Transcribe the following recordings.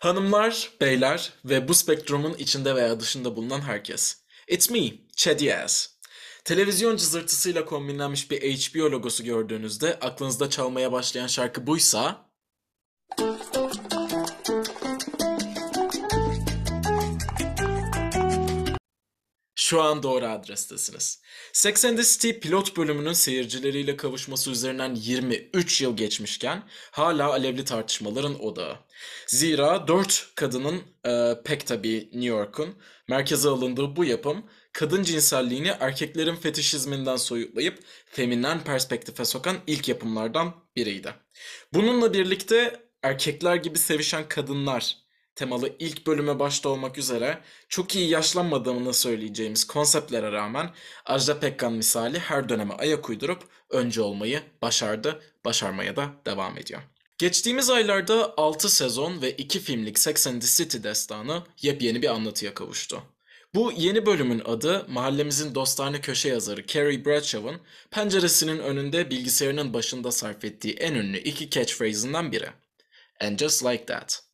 Hanımlar, beyler ve bu spektrumun içinde veya dışında bulunan herkes. It's me, Chad Yaz. Televizyon cızırtısıyla kombinlenmiş bir HBO logosu gördüğünüzde aklınızda çalmaya başlayan şarkı buysa... Şu an doğru adrestesiniz. Sex and the City pilot bölümünün seyircileriyle kavuşması üzerinden 23 yıl geçmişken hala alevli tartışmaların odağı. Zira 4 kadının e, pek tabii New York'un merkeze alındığı bu yapım kadın cinselliğini erkeklerin fetişizminden soyutlayıp feminen perspektife sokan ilk yapımlardan biriydi. Bununla birlikte erkekler gibi sevişen kadınlar temalı ilk bölüme başta olmak üzere çok iyi yaşlanmadığını söyleyeceğimiz konseptlere rağmen Ajda Pekkan misali her döneme ayak uydurup önce olmayı başardı, başarmaya da devam ediyor. Geçtiğimiz aylarda 6 sezon ve 2 filmlik Sex and the City destanı yepyeni bir anlatıya kavuştu. Bu yeni bölümün adı mahallemizin dostane köşe yazarı Carrie Bradshaw'ın penceresinin önünde bilgisayarının başında sarf ettiği en ünlü iki catchphrase'inden biri. And just like that.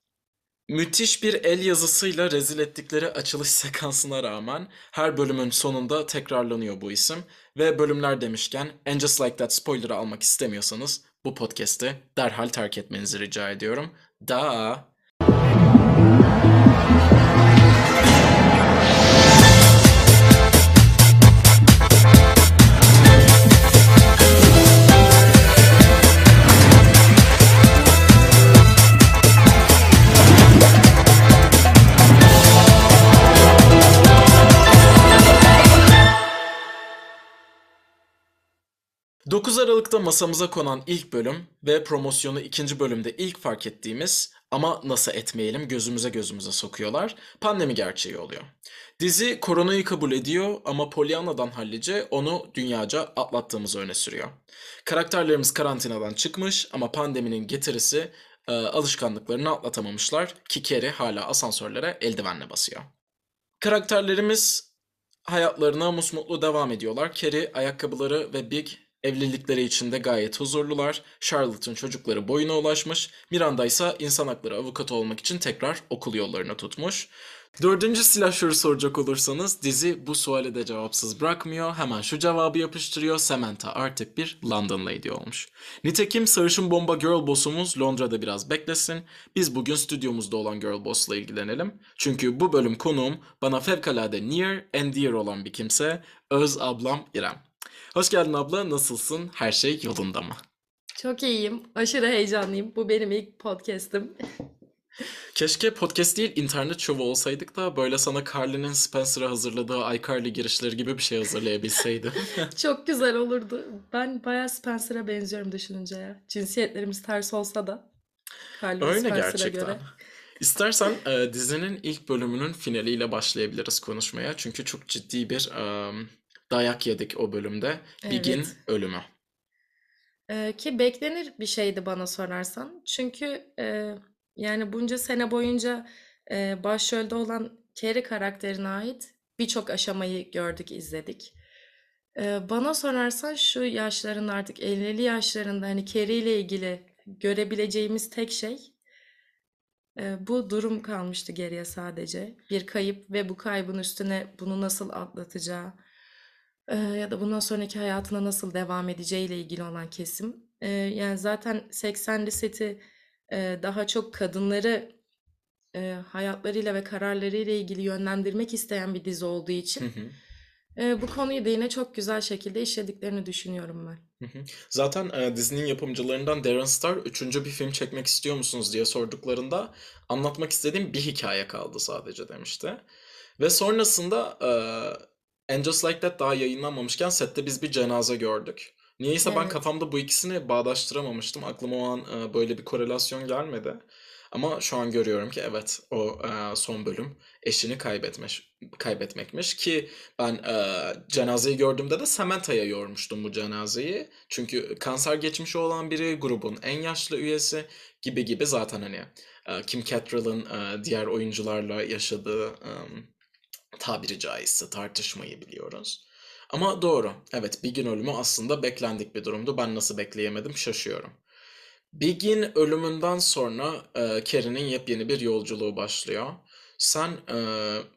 Müthiş bir el yazısıyla rezil ettikleri açılış sekansına rağmen her bölümün sonunda tekrarlanıyor bu isim ve bölümler demişken And Just Like That spoiler'ı almak istemiyorsanız bu podcast'i derhal terk etmenizi rica ediyorum. Da. 9 Aralık'ta masamıza konan ilk bölüm ve promosyonu ikinci bölümde ilk fark ettiğimiz ama nasıl etmeyelim gözümüze gözümüze sokuyorlar pandemi gerçeği oluyor. Dizi koronayı kabul ediyor ama Pollyanna'dan hallice onu dünyaca atlattığımızı öne sürüyor. Karakterlerimiz karantinadan çıkmış ama pandeminin getirisi e, alışkanlıklarını atlatamamışlar ki Carrie hala asansörlere eldivenle basıyor. Karakterlerimiz hayatlarına musmutlu devam ediyorlar. Carrie ayakkabıları ve Big Evlilikleri içinde gayet huzurlular. Charlotte'ın çocukları boyuna ulaşmış. Miranda ise insan hakları avukatı olmak için tekrar okul yollarını tutmuş. Dördüncü silahşörü soracak olursanız dizi bu suali de cevapsız bırakmıyor. Hemen şu cevabı yapıştırıyor. Samantha artık bir London Lady olmuş. Nitekim sarışın bomba Girl Boss'umuz Londra'da biraz beklesin. Biz bugün stüdyomuzda olan Girl Boss'la ilgilenelim. Çünkü bu bölüm konuğum bana fevkalade near and dear olan bir kimse. Öz ablam İrem. Hoş geldin abla. Nasılsın? Her şey yolunda mı? Çok iyiyim. Aşırı heyecanlıyım. Bu benim ilk podcast'im. Keşke podcast değil internet şovu olsaydık da böyle sana Carly'nin Spencer'a hazırladığı iCarly girişleri gibi bir şey hazırlayabilseydim. Çok güzel olurdu. Ben bayağı Spencer'a benziyorum düşününce ya. Cinsiyetlerimiz ters olsa da. Carly Öyle Spencer'a gerçekten. Göre. İstersen e, dizinin ilk bölümünün finaliyle başlayabiliriz konuşmaya. Çünkü çok ciddi bir um, dayak yedik o bölümde. Big'in Evet. ölümü. Ee, ki beklenir bir şeydi bana sorarsan. Çünkü e, yani bunca sene boyunca e, başrolde olan Carrie karakterine ait birçok aşamayı gördük, izledik. Ee, bana sorarsan şu yaşların artık 50'li yaşlarında hani Carrie ile ilgili görebileceğimiz tek şey e, bu durum kalmıştı geriye sadece. Bir kayıp ve bu kaybın üstüne bunu nasıl atlatacağı, Eee, ya da bundan sonraki hayatına nasıl devam edeceğiyle ilgili olan kesim. Eee, yani zaten 80'li seti eee, daha çok kadınları eee, hayatlarıyla ve kararlarıyla ilgili yönlendirmek isteyen bir dizi olduğu için Hı eee, bu konuyu da yine çok güzel şekilde işlediklerini düşünüyorum ben. Hı hı. Zaten e, dizinin yapımcılarından Darren Star üçüncü bir film çekmek istiyor musunuz diye sorduklarında anlatmak istediğim bir hikaye kaldı sadece demişti. Ve sonrasında e, And Just Like That daha yayınlanmamışken sette biz bir cenaze gördük. Niyeyse ben kafamda bu ikisini bağdaştıramamıştım. Aklıma o an e, böyle bir korelasyon gelmedi. Ama şu an görüyorum ki evet o e, son bölüm eşini kaybetmiş kaybetmekmiş ki ben e, cenazeyi gördüğümde de Samantha'ya yormuştum bu cenazeyi. Çünkü kanser geçmişi olan biri, grubun en yaşlı üyesi gibi gibi zaten hani e, Kim Cattrall'ın e, diğer oyuncularla yaşadığı e, tabiri caizse tartışmayı biliyoruz. Ama doğru. Evet, Big'in ölümü aslında beklendik bir durumdu. Ben nasıl bekleyemedim şaşıyorum. Big'in ölümünden sonra e, Carrie'nin yepyeni bir yolculuğu başlıyor. Sen e,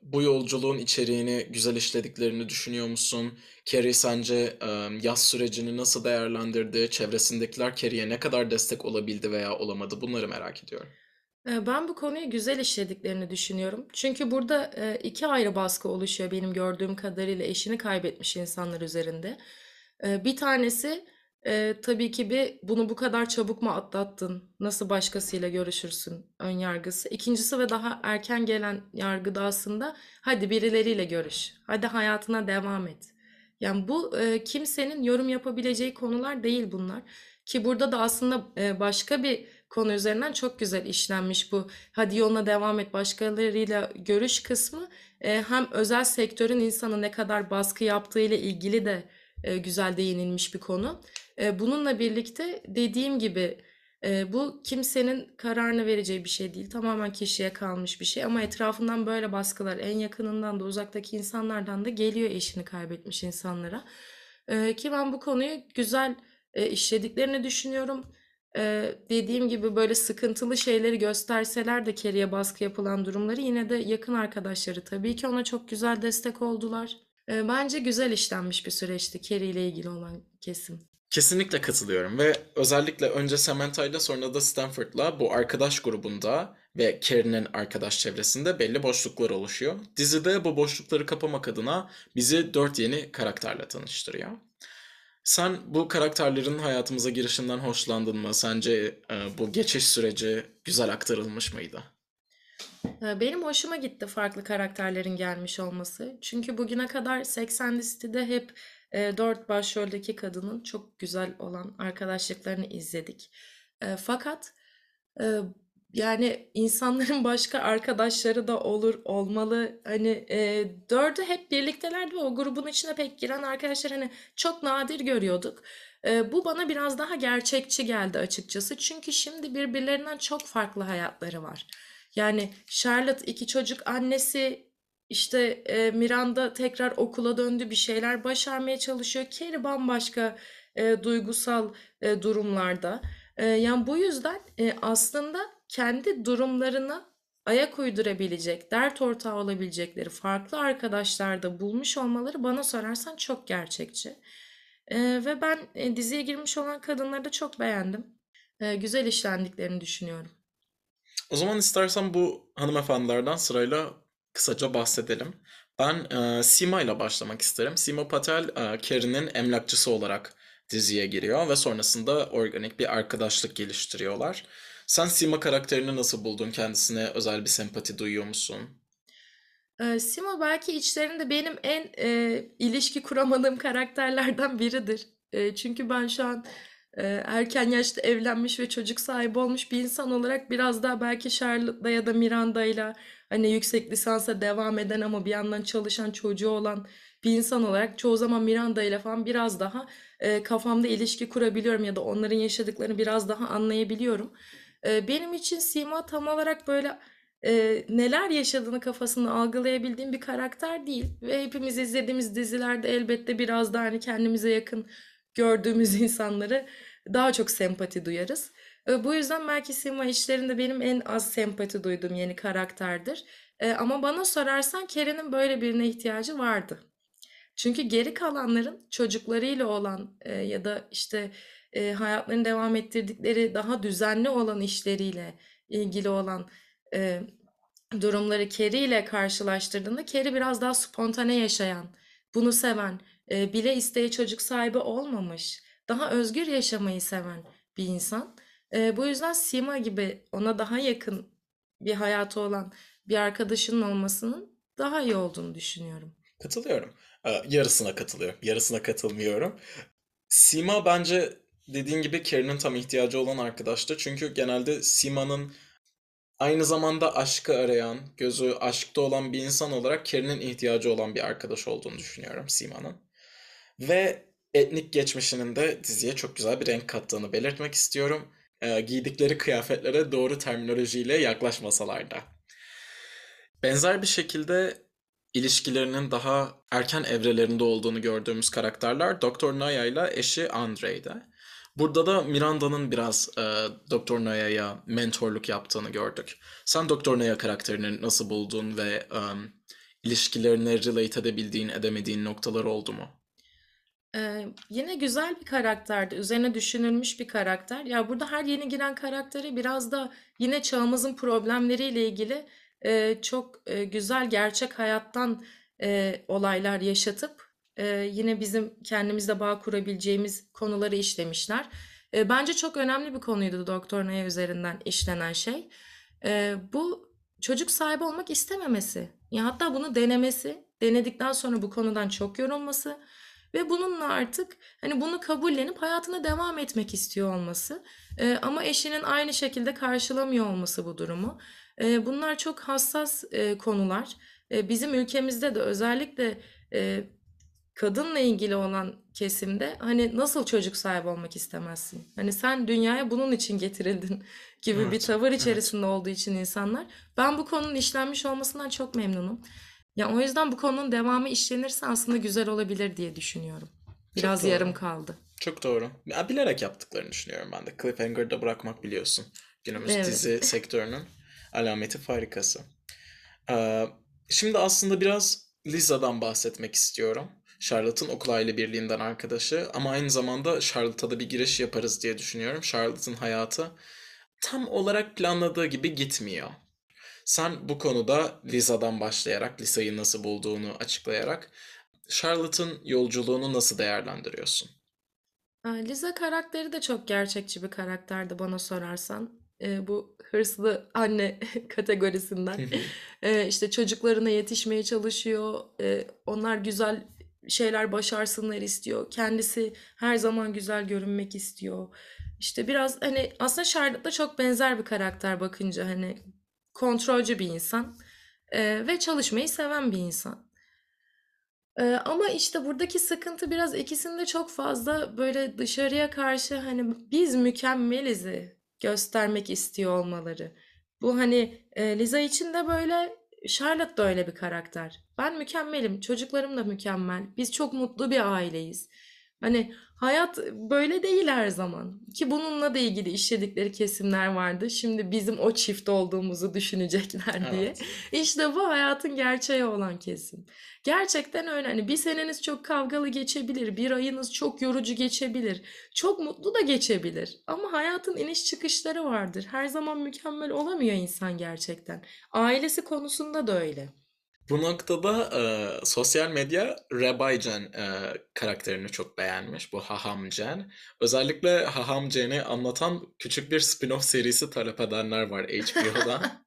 bu yolculuğun içeriğini güzel işlediklerini düşünüyor musun? Carrie sence e, yaz sürecini nasıl değerlendirdi? Çevresindekiler Carrie'ye ne kadar destek olabildi veya olamadı? Bunları merak ediyorum. Ben bu konuyu güzel işlediklerini düşünüyorum. Çünkü burada eee, iki ayrı baskı oluşuyor benim gördüğüm kadarıyla eşini kaybetmiş insanlar üzerinde. Bir tanesi tabii ki bir bunu bu kadar çabuk mu atlattın? Nasıl başkasıyla görüşürsün? Ön yargısı. İkincisi ve daha erken gelen yargıda aslında hadi birileriyle görüş. Hadi hayatına devam et. Yani bu kimsenin yorum yapabileceği konular değil bunlar. Ki burada da aslında başka bir konu üzerinden çok güzel işlenmiş bu. Hadi yoluna devam et başkalarıyla görüş kısmı. E, hem özel sektörün insanı ne kadar baskı yaptığı ile ilgili de e, güzel değinilmiş bir konu. E, bununla birlikte dediğim gibi e, bu kimsenin kararını vereceği bir şey değil. Tamamen kişiye kalmış bir şey ama etrafından böyle baskılar en yakınından da uzaktaki insanlardan da geliyor eşini kaybetmiş insanlara. E, ki ben bu konuyu güzel e, işlediklerini düşünüyorum. Dediğim gibi böyle sıkıntılı şeyleri gösterseler de Carrie'ye baskı yapılan durumları yine de yakın arkadaşları tabii ki ona çok güzel destek oldular. Bence güzel işlenmiş bir süreçti Carrie ile ilgili olan kesim. Kesinlikle katılıyorum ve özellikle önce Samantha'yla sonra da Stanford'la bu arkadaş grubunda ve Carrie'nin arkadaş çevresinde belli boşluklar oluşuyor. Dizide bu boşlukları kapamak adına bizi dört yeni karakterle tanıştırıyor. Sen bu karakterlerin hayatımıza girişinden hoşlandın mı? Sence e, bu geçiş süreci güzel aktarılmış mıydı? Ee, Benim hoşuma gitti farklı karakterlerin gelmiş olması. Çünkü bugüne kadar Sex and the City'de hep e, dört başroldeki kadının çok güzel olan arkadaşlıklarını izledik. E, fakat e, yani insanların başka arkadaşları da olur, olmalı. Hani e, dördü hep birliktelerdi ve o grubun içine pek giren arkadaşlar hani çok nadir görüyorduk. E, bu bana biraz daha gerçekçi geldi açıkçası. Çünkü şimdi birbirlerinden çok farklı hayatları var. Yani Charlotte iki çocuk annesi işte e, Miranda tekrar okula döndü bir şeyler başarmaya çalışıyor. Carrie bambaşka e, duygusal e, durumlarda. E, yani bu yüzden e, aslında kendi durumlarına ayak uydurabilecek, dert ortağı olabilecekleri farklı arkadaşlarda bulmuş olmaları bana sorarsan çok gerçekçi. E, ve ben e, diziye girmiş olan kadınları da çok beğendim. E, güzel işlendiklerini düşünüyorum. O zaman istersen bu hanımefendilerden sırayla kısaca bahsedelim. Ben e, Sima ile başlamak isterim. Sima Patel, e, Carrie'nin emlakçısı olarak diziye giriyor ve sonrasında organik bir arkadaşlık geliştiriyorlar. Sen Sima karakterini nasıl buldun? Kendisine özel bir sempati duyuyor musun? Ee, Simo belki içlerinde benim en e, ilişki kuramadığım karakterlerden biridir. E, çünkü ben şu an e, erken yaşta evlenmiş ve çocuk sahibi olmuş bir insan olarak biraz daha belki Charlotte'la ya da Miranda'yla hani yüksek lisansa devam eden ama bir yandan çalışan çocuğu olan bir insan olarak çoğu zaman Miranda ile falan biraz daha e, kafamda ilişki kurabiliyorum ya da onların yaşadıklarını biraz daha anlayabiliyorum. E, benim için Sima tam olarak böyle e, neler yaşadığını kafasında algılayabildiğim bir karakter değil. Ve hepimiz izlediğimiz dizilerde elbette biraz da hani kendimize yakın gördüğümüz insanları daha çok sempati duyarız. E, bu yüzden belki Sima işlerinde benim en az sempati duyduğum yeni karakterdir. E, ama bana sorarsan Kerry'nin böyle birine ihtiyacı vardı. Çünkü geri kalanların çocuklarıyla olan e, ya da işte e, hayatlarını devam ettirdikleri daha düzenli olan işleriyle ilgili olan e, durumları Carrie ile karşılaştırdığında Carrie biraz daha spontane yaşayan, bunu seven, bile isteye çocuk sahibi olmamış, daha özgür yaşamayı seven bir insan. E, bu yüzden Sima gibi ona daha yakın bir hayatı olan bir arkadaşının olmasının daha iyi olduğunu düşünüyorum. Katılıyorum. Yarısına katılıyorum, yarısına katılmıyorum. Sima bence dediğin gibi Carrie'nin tam ihtiyacı olan arkadaştı. Çünkü genelde Sima'nın Aynı zamanda aşkı arayan, gözü aşkta olan bir insan olarak Carrie'nin ihtiyacı olan bir arkadaş olduğunu düşünüyorum Sima'nın. Ve etnik geçmişinin de diziye çok güzel bir renk kattığını belirtmek istiyorum. Ee, giydikleri kıyafetlere doğru terminolojiyle yaklaşmasalar da. Benzer bir şekilde ilişkilerinin daha erken evrelerinde olduğunu gördüğümüz karakterler Doktor Naya ile eşi Andrei'de. Burada da Miranda'nın biraz e, Doktor Naya'ya mentorluk yaptığını gördük. Sen Doktor Naya karakterini nasıl buldun ve e, ilişkilerine relate edebildiğin, edemediğin noktalar oldu mu? Ee, yine güzel bir karakterdi. Üzerine düşünülmüş bir karakter. Ya burada her yeni giren karakteri biraz da yine çağımızın problemleriyle ilgili e, çok e, güzel gerçek hayattan e, olaylar yaşatıp e, yine bizim kendimizle bağ kurabileceğimiz konuları işlemişler. E, bence çok önemli bir konuydu Doktor Naya üzerinden işlenen şey. E, bu çocuk sahibi olmak istememesi. Ya hatta bunu denemesi, denedikten sonra bu konudan çok yorulması ve bununla artık hani bunu kabullenip hayatına devam etmek istiyor olması. Ee, ama eşinin aynı şekilde karşılamıyor olması bu durumu. Ee, bunlar çok hassas e, konular. Ee, bizim ülkemizde de özellikle e, kadınla ilgili olan kesimde hani nasıl çocuk sahibi olmak istemezsin? Hani sen dünyaya bunun için getirildin gibi bir Evet, tavır evet. içerisinde olduğu için insanlar. Ben bu konunun işlenmiş olmasından çok memnunum. Ya o yüzden bu konunun devamı işlenirse aslında güzel olabilir diye düşünüyorum. Biraz yarım kaldı. Çok doğru. Ya, bilerek yaptıklarını düşünüyorum ben de. Cliffhanger'da bırakmak biliyorsun. Günümüz Evet. dizi sektörünün alameti farikası. Ee, şimdi aslında biraz Liza'dan bahsetmek istiyorum. Charlotte'ın okul aile birliğinden arkadaşı ama aynı zamanda Charlotte'a da bir giriş yaparız diye düşünüyorum. Charlotte'ın hayatı tam olarak planladığı gibi gitmiyor. Sen bu konuda Liza'dan başlayarak, Lisa'yı nasıl bulduğunu açıklayarak Charlotte'ın yolculuğunu nasıl değerlendiriyorsun? Aa, Liza karakteri de çok gerçekçi bir karakterdi bana sorarsan. Ee, bu hırslı anne kategorisinden. Ee, işte çocuklarına yetişmeye çalışıyor. Ee, onlar güzel şeyler başarsınlar istiyor. Kendisi her zaman güzel görünmek istiyor. İşte biraz hani aslında Charlotte'la çok benzer bir karakter bakınca hani kontrolcü bir insan ee, ve çalışmayı seven bir insan. Ee, ama işte buradaki sıkıntı biraz ikisinde çok fazla böyle dışarıya karşı hani biz mükemmelizi göstermek istiyor olmaları. Bu hani e, Liza için de böyle, Charlotte da öyle bir karakter. Ben mükemmelim, çocuklarım da mükemmel. Biz çok mutlu bir aileyiz. Hani hayat böyle değil her zaman. Ki bununla da ilgili işledikleri kesimler vardı. Şimdi bizim o çift olduğumuzu düşünecekler diye. Evet. İşte bu hayatın gerçeği olan kesim. Gerçekten öyle. Hani bir seneniz çok kavgalı geçebilir, bir ayınız çok yorucu geçebilir, çok mutlu da geçebilir. Ama hayatın iniş çıkışları vardır. Her zaman mükemmel olamıyor insan gerçekten. Ailesi konusunda da öyle. Bu noktada e, sosyal medya Rabbi Jen e, karakterini çok beğenmiş. Bu Haham Jen. Özellikle Haham Jen'i anlatan küçük bir spin-off serisi talep edenler var HBO'da.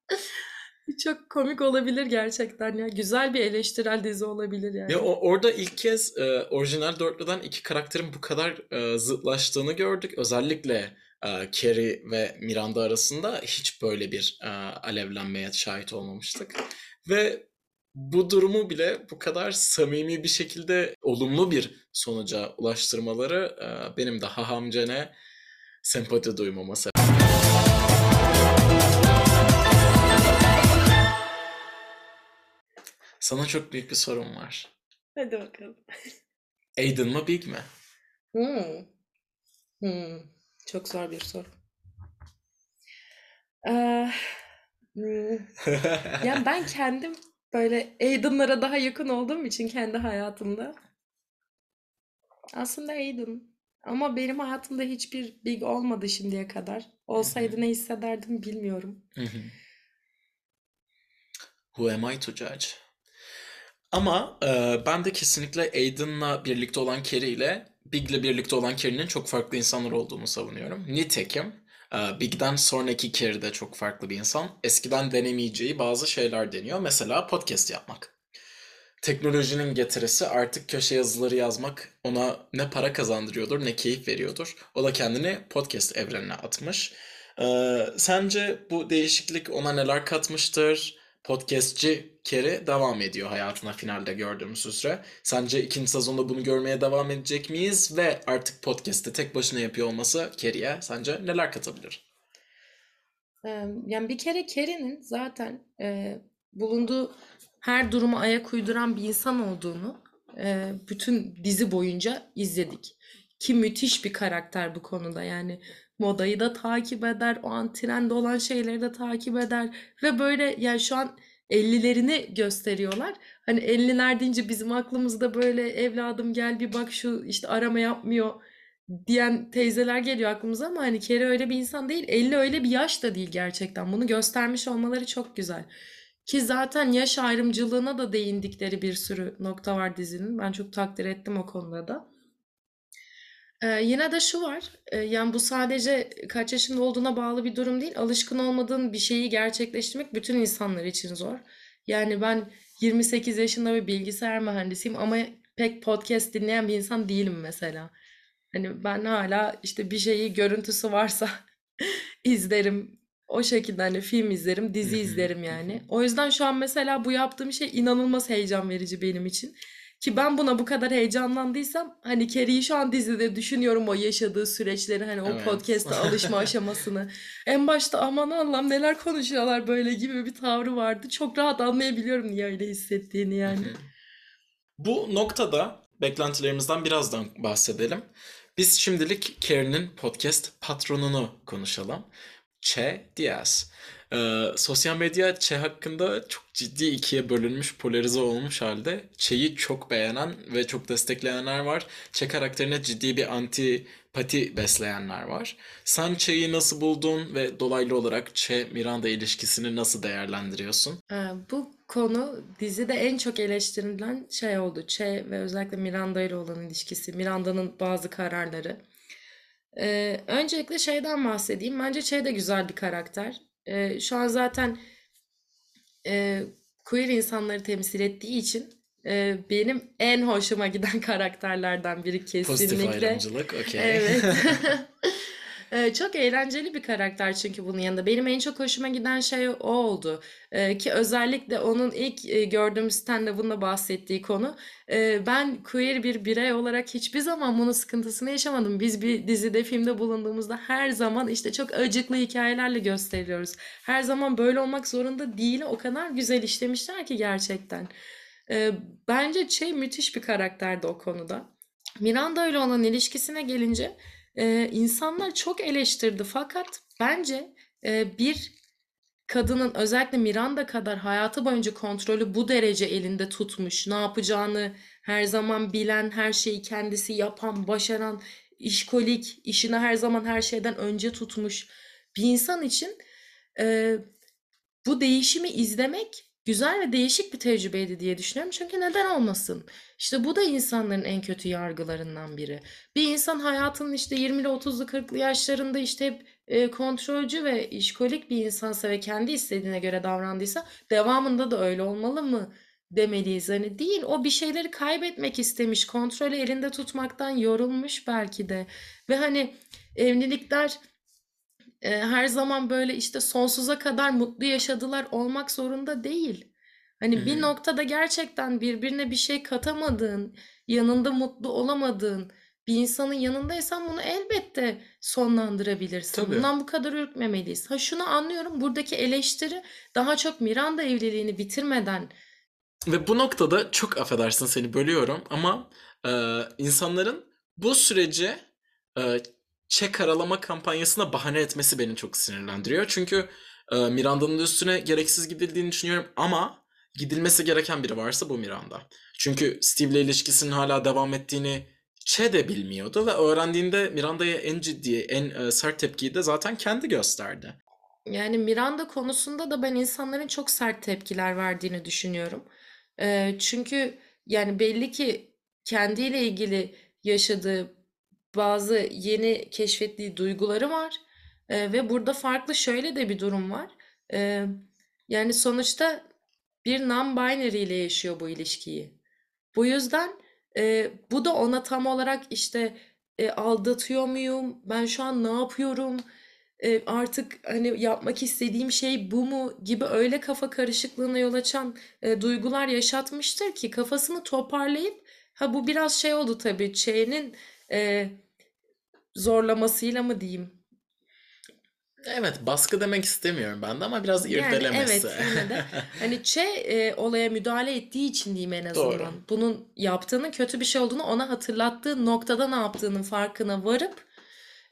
Çok komik olabilir gerçekten ya. Güzel bir eleştirel dizi olabilir yani. o, orada ilk kez e, orijinal dörtlüden iki karakterin bu kadar e, zıtlaştığını gördük. Özellikle e, Carrie ve Miranda arasında hiç böyle bir e, alevlenmeye şahit olmamıştık. Ve bu durumu bile bu kadar samimi bir şekilde olumlu bir sonuca ulaştırmaları e, benim de Haham Jen'e sempati duymama sebep. Sana çok büyük bir sorum var. Hadi bakalım. Aiden mı Big mi? Hmm. Hmm. Çok zor bir soru. Ee, hmm. Yani ben kendim böyle Aiden'lara daha yakın olduğum için kendi hayatımda. Aslında Aiden. Ama benim hayatımda hiçbir Big olmadı şimdiye kadar. Olsaydı ne hissederdim bilmiyorum. Who am I to judge? Ama e, ben de kesinlikle Aiden'la birlikte olan Carrie ile Big'le birlikte olan Carrie'nin çok farklı insanlar olduğunu savunuyorum. Nitekim Big'den sonraki Carrie de çok farklı bir insan. Eskiden denemeyeceği bazı şeyler deniyor. Mesela podcast yapmak. Teknolojinin getirisi artık köşe yazıları yazmak ona ne para kazandırıyordur ne keyif veriyordur. O da kendini podcast evrenine atmış. Ee, sence bu değişiklik ona neler katmıştır? Podcastçi Carrie devam ediyor hayatına finalde gördüğümüz üzere. Sence ikinci sezonda bunu görmeye devam edecek miyiz? Ve artık podcast'te tek başına yapıyor olması Carrie'ye sence neler katabilir? Yani bir kere Carrie'nin zaten e, bulunduğu her duruma ayak uyduran bir insan olduğunu e, bütün dizi boyunca izledik. Ki müthiş bir karakter bu konuda yani modayı da takip eder, o an trende olan şeyleri de takip eder ve böyle yani şu an 50'lerini gösteriyorlar. Hani 50'ler deyince bizim aklımızda böyle evladım gel bir bak şu işte arama yapmıyor diyen teyzeler geliyor aklımıza ama hani Carrie öyle bir insan değil. 50 öyle bir yaş da değil gerçekten. Bunu göstermiş olmaları çok güzel. Ki zaten yaş ayrımcılığına da değindikleri bir sürü nokta var dizinin. Ben çok takdir ettim o konuda da. Ee, yine de şu var, e, yani bu sadece kaç yaşında olduğuna bağlı bir durum değil. Alışkın olmadığın bir şeyi gerçekleştirmek bütün insanlar için zor. Yani ben 28 yaşında bir bilgisayar mühendisiyim ama pek podcast dinleyen bir insan değilim mesela. Hani ben hala işte bir şeyi görüntüsü varsa izlerim. O şekilde hani film izlerim, dizi izlerim yani. O yüzden şu an mesela bu yaptığım şey inanılmaz heyecan verici benim için. Ki ben buna bu kadar heyecanlandıysam hani Carrie'yi şu an dizide düşünüyorum o yaşadığı süreçleri hani o Evet. podcast'a alışma aşamasını. En başta aman Allah'ım neler konuşuyorlar böyle gibi bir tavrı vardı. Çok rahat anlayabiliyorum niye öyle hissettiğini yani. Bu noktada beklentilerimizden birazdan bahsedelim. Biz şimdilik Karen'in podcast patronunu konuşalım. Che Diaz. Ee, sosyal medya Che hakkında çok ciddi ikiye bölünmüş, polarize olmuş halde. Che'yi çok beğenen ve çok destekleyenler var. Che karakterine ciddi bir antipati besleyenler var. Sen Che'yi nasıl buldun ve dolaylı olarak Che-Miranda ilişkisini nasıl değerlendiriyorsun? Ee, bu konu dizide en çok eleştirilen şey oldu. Che ve özellikle Miranda ile olan ilişkisi, Miranda'nın bazı kararları. Ee, öncelikle şeyden bahsedeyim. Bence Che de güzel bir karakter. Ee, şu an zaten e, queer insanları temsil ettiği için e, benim en hoşuma giden karakterlerden biri Pozitif kesinlikle. ayrımcılık, okey. Evet. Ee, Çok eğlenceli bir karakter çünkü bunun yanında. Benim en çok hoşuma giden şey o oldu. Ee, ki özellikle onun ilk e, gördüğüm stand-up'ında bahsettiği konu. Ee, ben queer bir birey olarak hiçbir zaman bunun sıkıntısını yaşamadım. Biz bir dizide, filmde bulunduğumuzda her zaman işte çok acıklı hikayelerle gösteriyoruz. Her zaman böyle olmak zorunda değil. O kadar güzel işlemişler ki gerçekten. Ee, bence şey müthiş bir karakterdi o konuda. Miranda ile olan ilişkisine gelince e, insanlar çok eleştirdi fakat bence e, bir kadının özellikle Miranda kadar hayatı boyunca kontrolü bu derece elinde tutmuş, ne yapacağını her zaman bilen, her şeyi kendisi yapan, başaran, işkolik, işini her zaman her şeyden önce tutmuş bir insan için e, bu değişimi izlemek güzel ve değişik bir tecrübeydi diye düşünüyorum. Çünkü neden olmasın? İşte bu da insanların en kötü yargılarından biri. Bir insan hayatının işte 20'li 30'lu 40'lı yaşlarında işte hep e, kontrolcü ve işkolik bir insansa ve kendi istediğine göre davrandıysa devamında da öyle olmalı mı demeliyiz. Hani değil o bir şeyleri kaybetmek istemiş, kontrolü elinde tutmaktan yorulmuş belki de. Ve hani evlilikler e, her zaman böyle işte sonsuza kadar mutlu yaşadılar olmak zorunda değil. Hani Hı bir noktada gerçekten birbirine bir şey katamadığın, yanında mutlu olamadığın bir insanın yanındaysan bunu elbette sonlandırabilirsin. Tabii. Bundan bu kadar ürkmemeliyiz. Ha şunu anlıyorum, buradaki eleştiri daha çok Miranda evliliğini bitirmeden Ve bu noktada çok affedersin seni bölüyorum ama e, insanların bu süreci e, çek aralama kampanyasına bahane etmesi beni çok sinirlendiriyor. Çünkü e, Miranda'nın üstüne gereksiz gidildiğini düşünüyorum ama gidilmesi gereken biri varsa bu Miranda. Çünkü Steve'le ilişkisinin hala devam ettiğini Che de bilmiyordu ve öğrendiğinde Miranda'ya en ciddi, en e, sert tepkiyi de zaten kendi gösterdi. Yani Miranda konusunda da ben insanların çok sert tepkiler verdiğini düşünüyorum. Ee, çünkü yani belli ki kendiyle ilgili yaşadığı bazı yeni keşfettiği duyguları var. Ee, ve burada farklı şöyle de bir durum var. Ee, yani sonuçta bir non-binary ile yaşıyor bu ilişkiyi. Bu yüzden e, bu da ona tam olarak işte e, aldatıyor muyum? Ben şu an ne yapıyorum? E, artık hani yapmak istediğim şey bu mu gibi öyle kafa karışıklığına yol açan e, duygular yaşatmıştır ki kafasını toparlayıp ha bu biraz şey oldu tabii Çey'nin e, zorlamasıyla mı diyeyim Evet, baskı demek istemiyorum ben de ama biraz Yani irdelemesi. evet yine de hani Che e, olaya müdahale ettiği için diyeyim en azından. Doğru. Bunun yaptığının kötü bir şey olduğunu ona hatırlattığı noktada ne yaptığının farkına varıp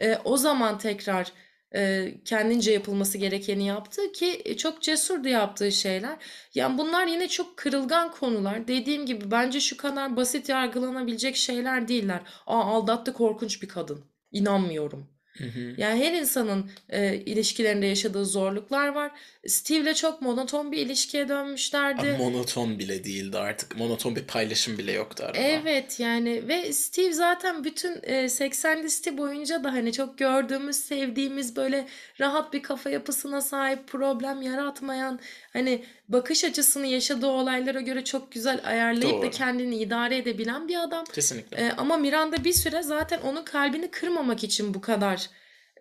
e, o zaman tekrar e, kendince yapılması gerekeni yaptı ki e, çok cesurdu yaptığı şeyler. Yani bunlar yine çok kırılgan konular. Dediğim gibi bence şu kadar basit yargılanabilecek şeyler değiller. Aa aldattı korkunç bir kadın. İnanmıyorum. Hı hı. Yani her insanın e, ilişkilerinde yaşadığı zorluklar var. Steve'le çok monoton bir ilişkiye Ama dönmüşlerdi. monoton bile değildi artık. Monoton bir paylaşım bile yoktu arada. Evet yani ve Steve zaten bütün e, 80 listi boyunca da hani çok gördüğümüz, sevdiğimiz böyle rahat bir kafa yapısına sahip, problem yaratmayan, hani bakış açısını yaşadığı olaylara göre çok güzel ayarlayıp da Doğru. kendini idare edebilen bir adam. Kesinlikle. E, ama Miranda bir süre zaten onun kalbini kırmamak için bu kadar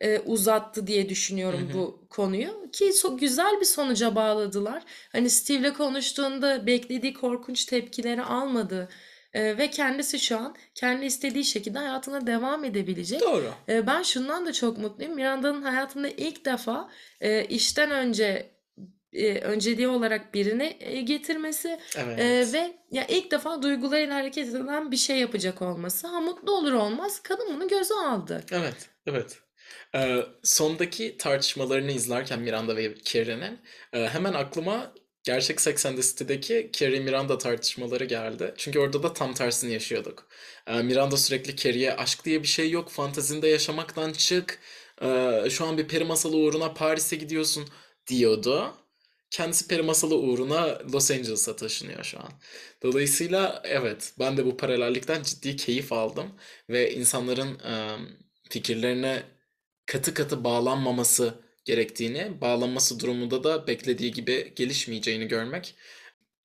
e, uzattı diye düşünüyorum hı. bu konuyu ki so- güzel bir sonuca bağladılar. Hani Steve'le konuştuğunda beklediği korkunç tepkileri almadı E, ve kendisi şu an kendi istediği şekilde hayatına devam edebilecek. Doğru. E, ben şundan da çok mutluyum. Miranda'nın hayatında ilk defa e, işten önce e, önceliği olarak birini e, getirmesi Evet. ve ya ilk defa duygularıyla hareket eden bir şey yapacak olması. Ha mutlu olur olmaz kadın bunu göze aldı. Evet, evet. Ee, sondaki tartışmalarını izlerken Miranda ve Carrie'nin e, hemen aklıma gerçek Sex and the City'deki Carrie Miranda tartışmaları geldi. Çünkü orada da tam tersini yaşıyorduk. Ee, Miranda sürekli Carrie'ye aşk diye bir şey yok, fantazinde yaşamaktan çık, Ee, şu an bir peri masalı uğruna Paris'e gidiyorsun diyordu. Kendisi peri masalı uğruna Los Angeles'a taşınıyor şu an. Dolayısıyla evet ben de bu paralellikten ciddi keyif aldım ve insanların e, fikirlerine katı katı bağlanmaması gerektiğini, bağlanması durumunda da beklediği gibi gelişmeyeceğini görmek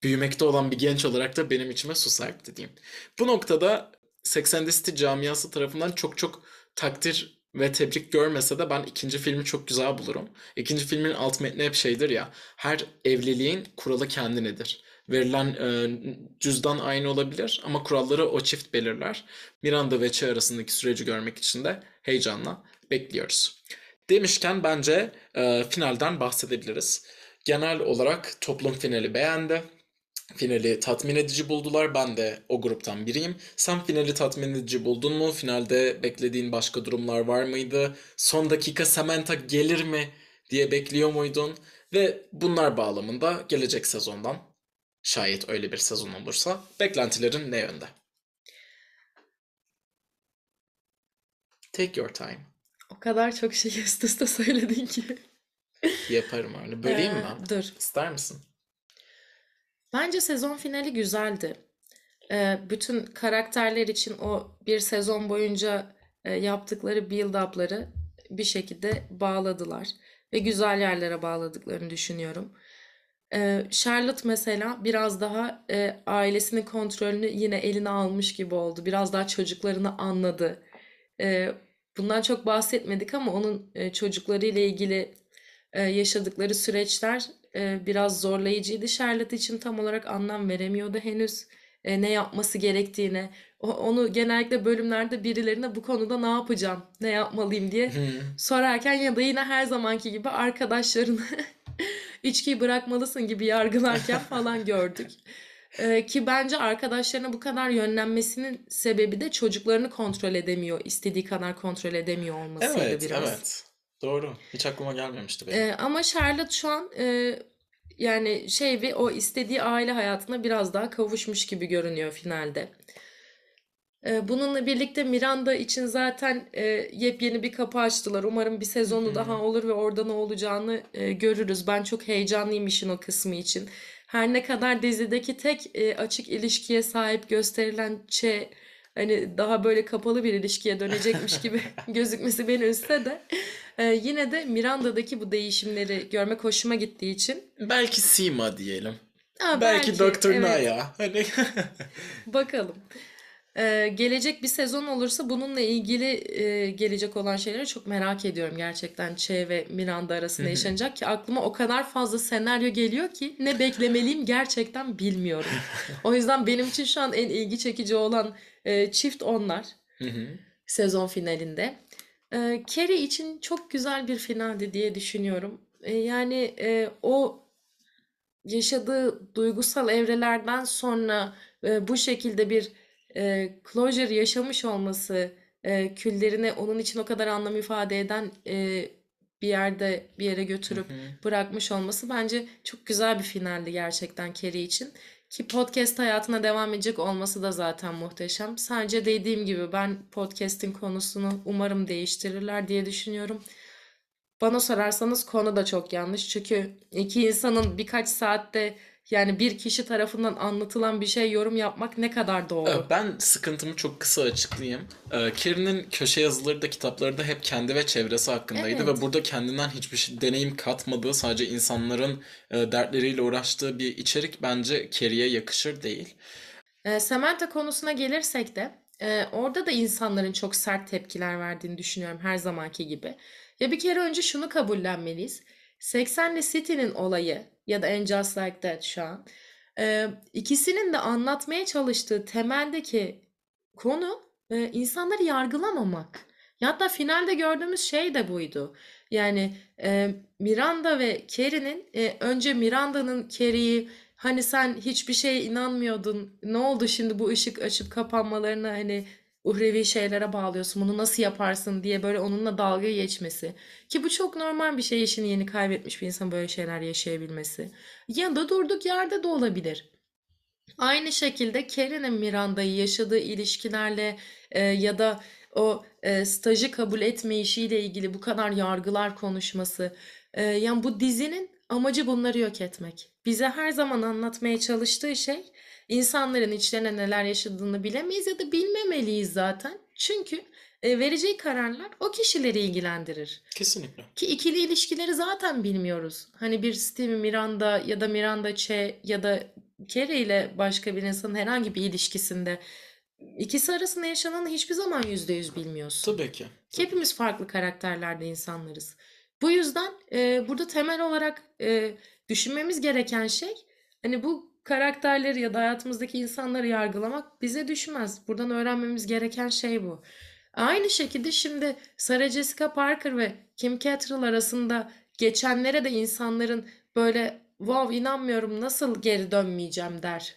büyümekte olan bir genç olarak da benim içime su serpti diyeyim. Bu noktada Sex and the City camiası tarafından çok çok takdir ve tebrik görmese de ben ikinci filmi çok güzel bulurum. İkinci filmin alt metni hep şeydir ya, her evliliğin kuralı kendinedir. Verilen e, cüzdan aynı olabilir ama kuralları o çift belirler. Miranda ve Che arasındaki süreci görmek için de heyecanla bekliyoruz. Demişken bence e, finalden bahsedebiliriz. Genel olarak toplum finali beğendi. Finali tatmin edici buldular. Ben de o gruptan biriyim. Sen finali tatmin edici buldun mu? Finalde beklediğin başka durumlar var mıydı? Son dakika Samantha gelir mi diye bekliyor muydun? Ve bunlar bağlamında gelecek sezondan şayet öyle bir sezon olursa beklentilerin ne yönde? Take your time. O kadar çok şey üst üste söyledin ki. Yaparım öyle. Böleyim mi? Ee, dur. İster misin? Bence sezon finali güzeldi. Ee, bütün karakterler için o bir sezon boyunca e, yaptıkları build-up'ları bir şekilde bağladılar. Ve güzel yerlere bağladıklarını düşünüyorum. Ee, Charlotte mesela biraz daha e, ailesinin kontrolünü yine eline almış gibi oldu. Biraz daha çocuklarını anladı. Ee, bundan çok bahsetmedik ama onun e, çocuklarıyla ilgili e, yaşadıkları süreçler e, biraz zorlayıcıydı. Charlotte için tam olarak anlam veremiyordu henüz e, ne yapması gerektiğine. O- onu genellikle bölümlerde birilerine bu konuda ne yapacağım, ne yapmalıyım diye sorarken ya da yine her zamanki gibi arkadaşlarını içkiyi bırakmalısın gibi yargılarken falan gördük. Ee, ki bence arkadaşlarına bu kadar yönlenmesinin sebebi de çocuklarını kontrol edemiyor, istediği kadar kontrol edemiyor olmasıydı Evet, biraz. evet. Doğru. Hiç aklıma gelmemişti benim. Ee, ama Charlotte şu an e, yani şey ve o istediği aile hayatına biraz daha kavuşmuş gibi görünüyor finalde. Ee, bununla birlikte Miranda için zaten e, yepyeni bir kapı açtılar. Umarım bir sezonu Hı. daha olur ve orada ne olacağını e, görürüz. Ben çok heyecanlıyım işin o kısmı için. Her ne kadar dizideki tek e, açık ilişkiye sahip gösterilen Che hani daha böyle kapalı bir ilişkiye dönecekmiş gibi gözükmesi beni üzse de e, yine de Miranda'daki bu değişimleri görmek hoşuma gittiği için. Belki Sima diyelim. Aa, Belki Dr. evet. Naya. Hani Bakalım. Ee, gelecek bir sezon olursa bununla ilgili e, gelecek olan şeyleri çok merak ediyorum gerçekten Che ve Miranda arasında Hı yaşanacak ki aklıma o kadar fazla senaryo geliyor ki ne beklemeliyim gerçekten bilmiyorum. O yüzden benim için şu an en ilgi çekici olan e, çift onlar Hı hı. sezon finalinde. Ee, Carrie için çok güzel bir finaldi diye düşünüyorum. Ee, yani e, o yaşadığı duygusal evrelerden sonra e, bu şekilde bir e, closure yaşamış olması, e, küllerini onun için o kadar anlam ifade eden e, bir yerde bir yere götürüp Hı hı. bırakmış olması bence çok güzel bir finaldi gerçekten Carrie için. Ki podcast hayatına devam edecek olması da zaten muhteşem. Sadece dediğim gibi ben podcast'in konusunu umarım değiştirirler diye düşünüyorum. Bana sorarsanız konu da çok yanlış. Çünkü iki insanın birkaç saatte yani bir kişi tarafından anlatılan bir şey yorum yapmak ne kadar doğru. Ben sıkıntımı çok kısa açıklayayım. Ee, Kier'in köşe yazıları da kitapları da hep kendi ve çevresi hakkındaydı Evet. ve burada kendinden hiçbir şey, deneyim katmadığı sadece insanların e, dertleriyle uğraştığı bir içerik bence Carrie'ye yakışır değil. E, Samantha konusuna gelirsek de e, orada da insanların çok sert tepkiler verdiğini düşünüyorum her zamanki gibi. Ya bir kere önce şunu kabullenmeliyiz. 80'li City'nin olayı ya da And Just Like That şu an e, ikisinin de anlatmaya çalıştığı temeldeki konu e, insanları yargılamamak. Ya hatta finalde gördüğümüz şey de buydu. Yani e, Miranda ve Carrie'nin e, önce Miranda'nın Carrie'yi Hani sen hiçbir şeye inanmıyordun. Ne oldu şimdi bu ışık açıp kapanmalarını hani uhrevi şeylere bağlıyorsun. Bunu nasıl yaparsın diye böyle onunla dalga geçmesi. Ki bu çok normal bir şey işini yeni kaybetmiş bir insan böyle şeyler yaşayabilmesi. Ya da durduk yerde de olabilir. Aynı şekilde Karen'in Miranda'yı yaşadığı ilişkilerle e, ya da o e, stajı kabul etmeyişiyle ilgili bu kadar yargılar konuşması. E, yani bu dizinin amacı bunları yok etmek. Bize her zaman anlatmaya çalıştığı şey insanların içlerine neler yaşadığını bilemeyiz ya da bilmemeliyiz zaten. Çünkü e, vereceği kararlar o kişileri ilgilendirir. Kesinlikle. Ki ikili ilişkileri zaten bilmiyoruz. Hani bir Steve Miranda ya da Miranda Che ya da Carey ile başka bir insanın herhangi bir ilişkisinde ikisi arasında yaşananı hiçbir zaman yüzde yüz bilmiyorsun. Tabii ki. Ki hepimiz farklı karakterlerde insanlarız. Bu yüzden e, burada temel olarak e, düşünmemiz gereken şey hani bu karakterleri ya da hayatımızdaki insanları yargılamak bize düşmez. Buradan öğrenmemiz gereken şey bu. Aynı şekilde şimdi Sarah Jessica Parker ve Kim Cattrall arasında geçenlere de insanların böyle wow inanmıyorum nasıl geri dönmeyeceğim der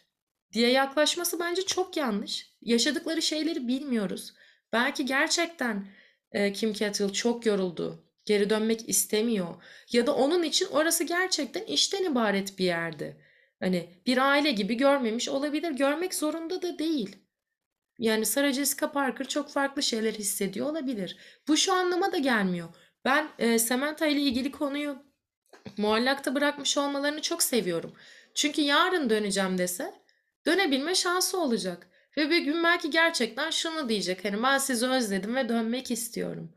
diye yaklaşması bence çok yanlış. Yaşadıkları şeyleri bilmiyoruz. Belki gerçekten e, Kim Cattrall çok yoruldu. Geri dönmek istemiyor. Ya da onun için orası gerçekten işten ibaret bir yerdi. Hani bir aile gibi görmemiş olabilir. Görmek zorunda da değil. Yani Sarah Jessica Parker çok farklı şeyler hissediyor olabilir. Bu şu anlama da gelmiyor. Ben e, Samantha ile ilgili konuyu muallakta bırakmış olmalarını çok seviyorum. Çünkü yarın döneceğim dese dönebilme şansı olacak. Ve bir gün belki gerçekten şunu diyecek. Hani ben sizi özledim ve dönmek istiyorum.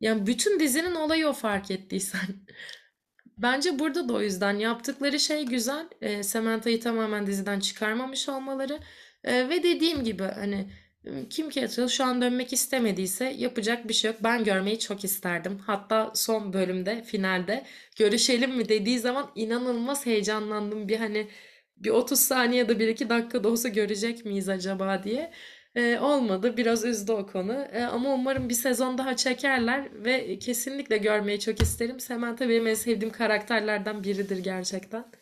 Yani bütün dizinin olayı o fark ettiysen. Bence burada da o yüzden yaptıkları şey güzel. E, Samantha'yı tamamen diziden çıkarmamış olmaları. E, ve dediğim gibi hani Kim Cattrall şu an dönmek istemediyse yapacak bir şey yok. Ben görmeyi çok isterdim. Hatta son bölümde, finalde görüşelim mi dediği zaman inanılmaz heyecanlandım. Bir hani bir 30 saniye ya da 1-2 dakika da olsa görecek miyiz acaba diye. Ee, olmadı. Biraz üzdü o konu. Ee, ama umarım bir sezon daha çekerler ve kesinlikle görmeyi çok isterim. Samantha benim en sevdiğim karakterlerden biridir gerçekten.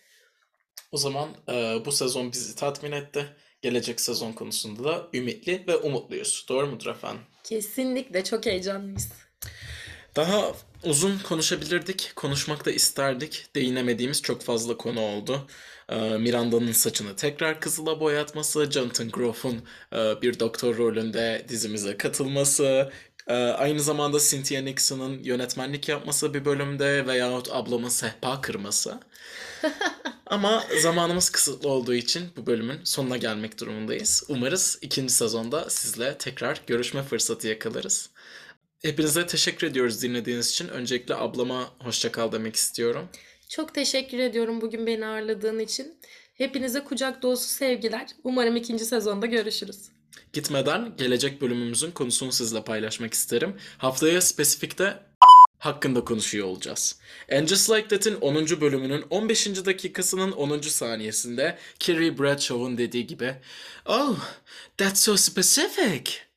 O zaman e, bu sezon bizi tatmin etti. Gelecek sezon konusunda da ümitli ve umutluyuz. Doğru mudur efendim? Kesinlikle çok heyecanlıyız. Daha uzun konuşabilirdik, konuşmak da isterdik. Değinemediğimiz çok fazla konu oldu. Ee, Miranda'nın saçını tekrar kızıla boyatması, Jonathan Groff'un e, bir doktor rolünde dizimize katılması, e, aynı zamanda Cynthia Nixon'ın yönetmenlik yapması bir bölümde veyahut ablamın sehpa kırması. Ama zamanımız kısıtlı olduğu için bu bölümün sonuna gelmek durumundayız. Umarız ikinci sezonda sizle tekrar görüşme fırsatı yakalarız. Hepinize teşekkür ediyoruz dinlediğiniz için. Öncelikle ablama hoşça kal demek istiyorum. Çok teşekkür ediyorum bugün beni ağırladığın için. Hepinize kucak dolusu sevgiler. Umarım ikinci sezonda görüşürüz. Gitmeden gelecek bölümümüzün konusunu sizle paylaşmak isterim. Haftaya spesifikte hakkında konuşuyor olacağız. And Just Like That'in 10. bölümünün 15. dakikasının 10. saniyesinde Carrie Bradshaw'un dediği gibi Oh, that's so specific.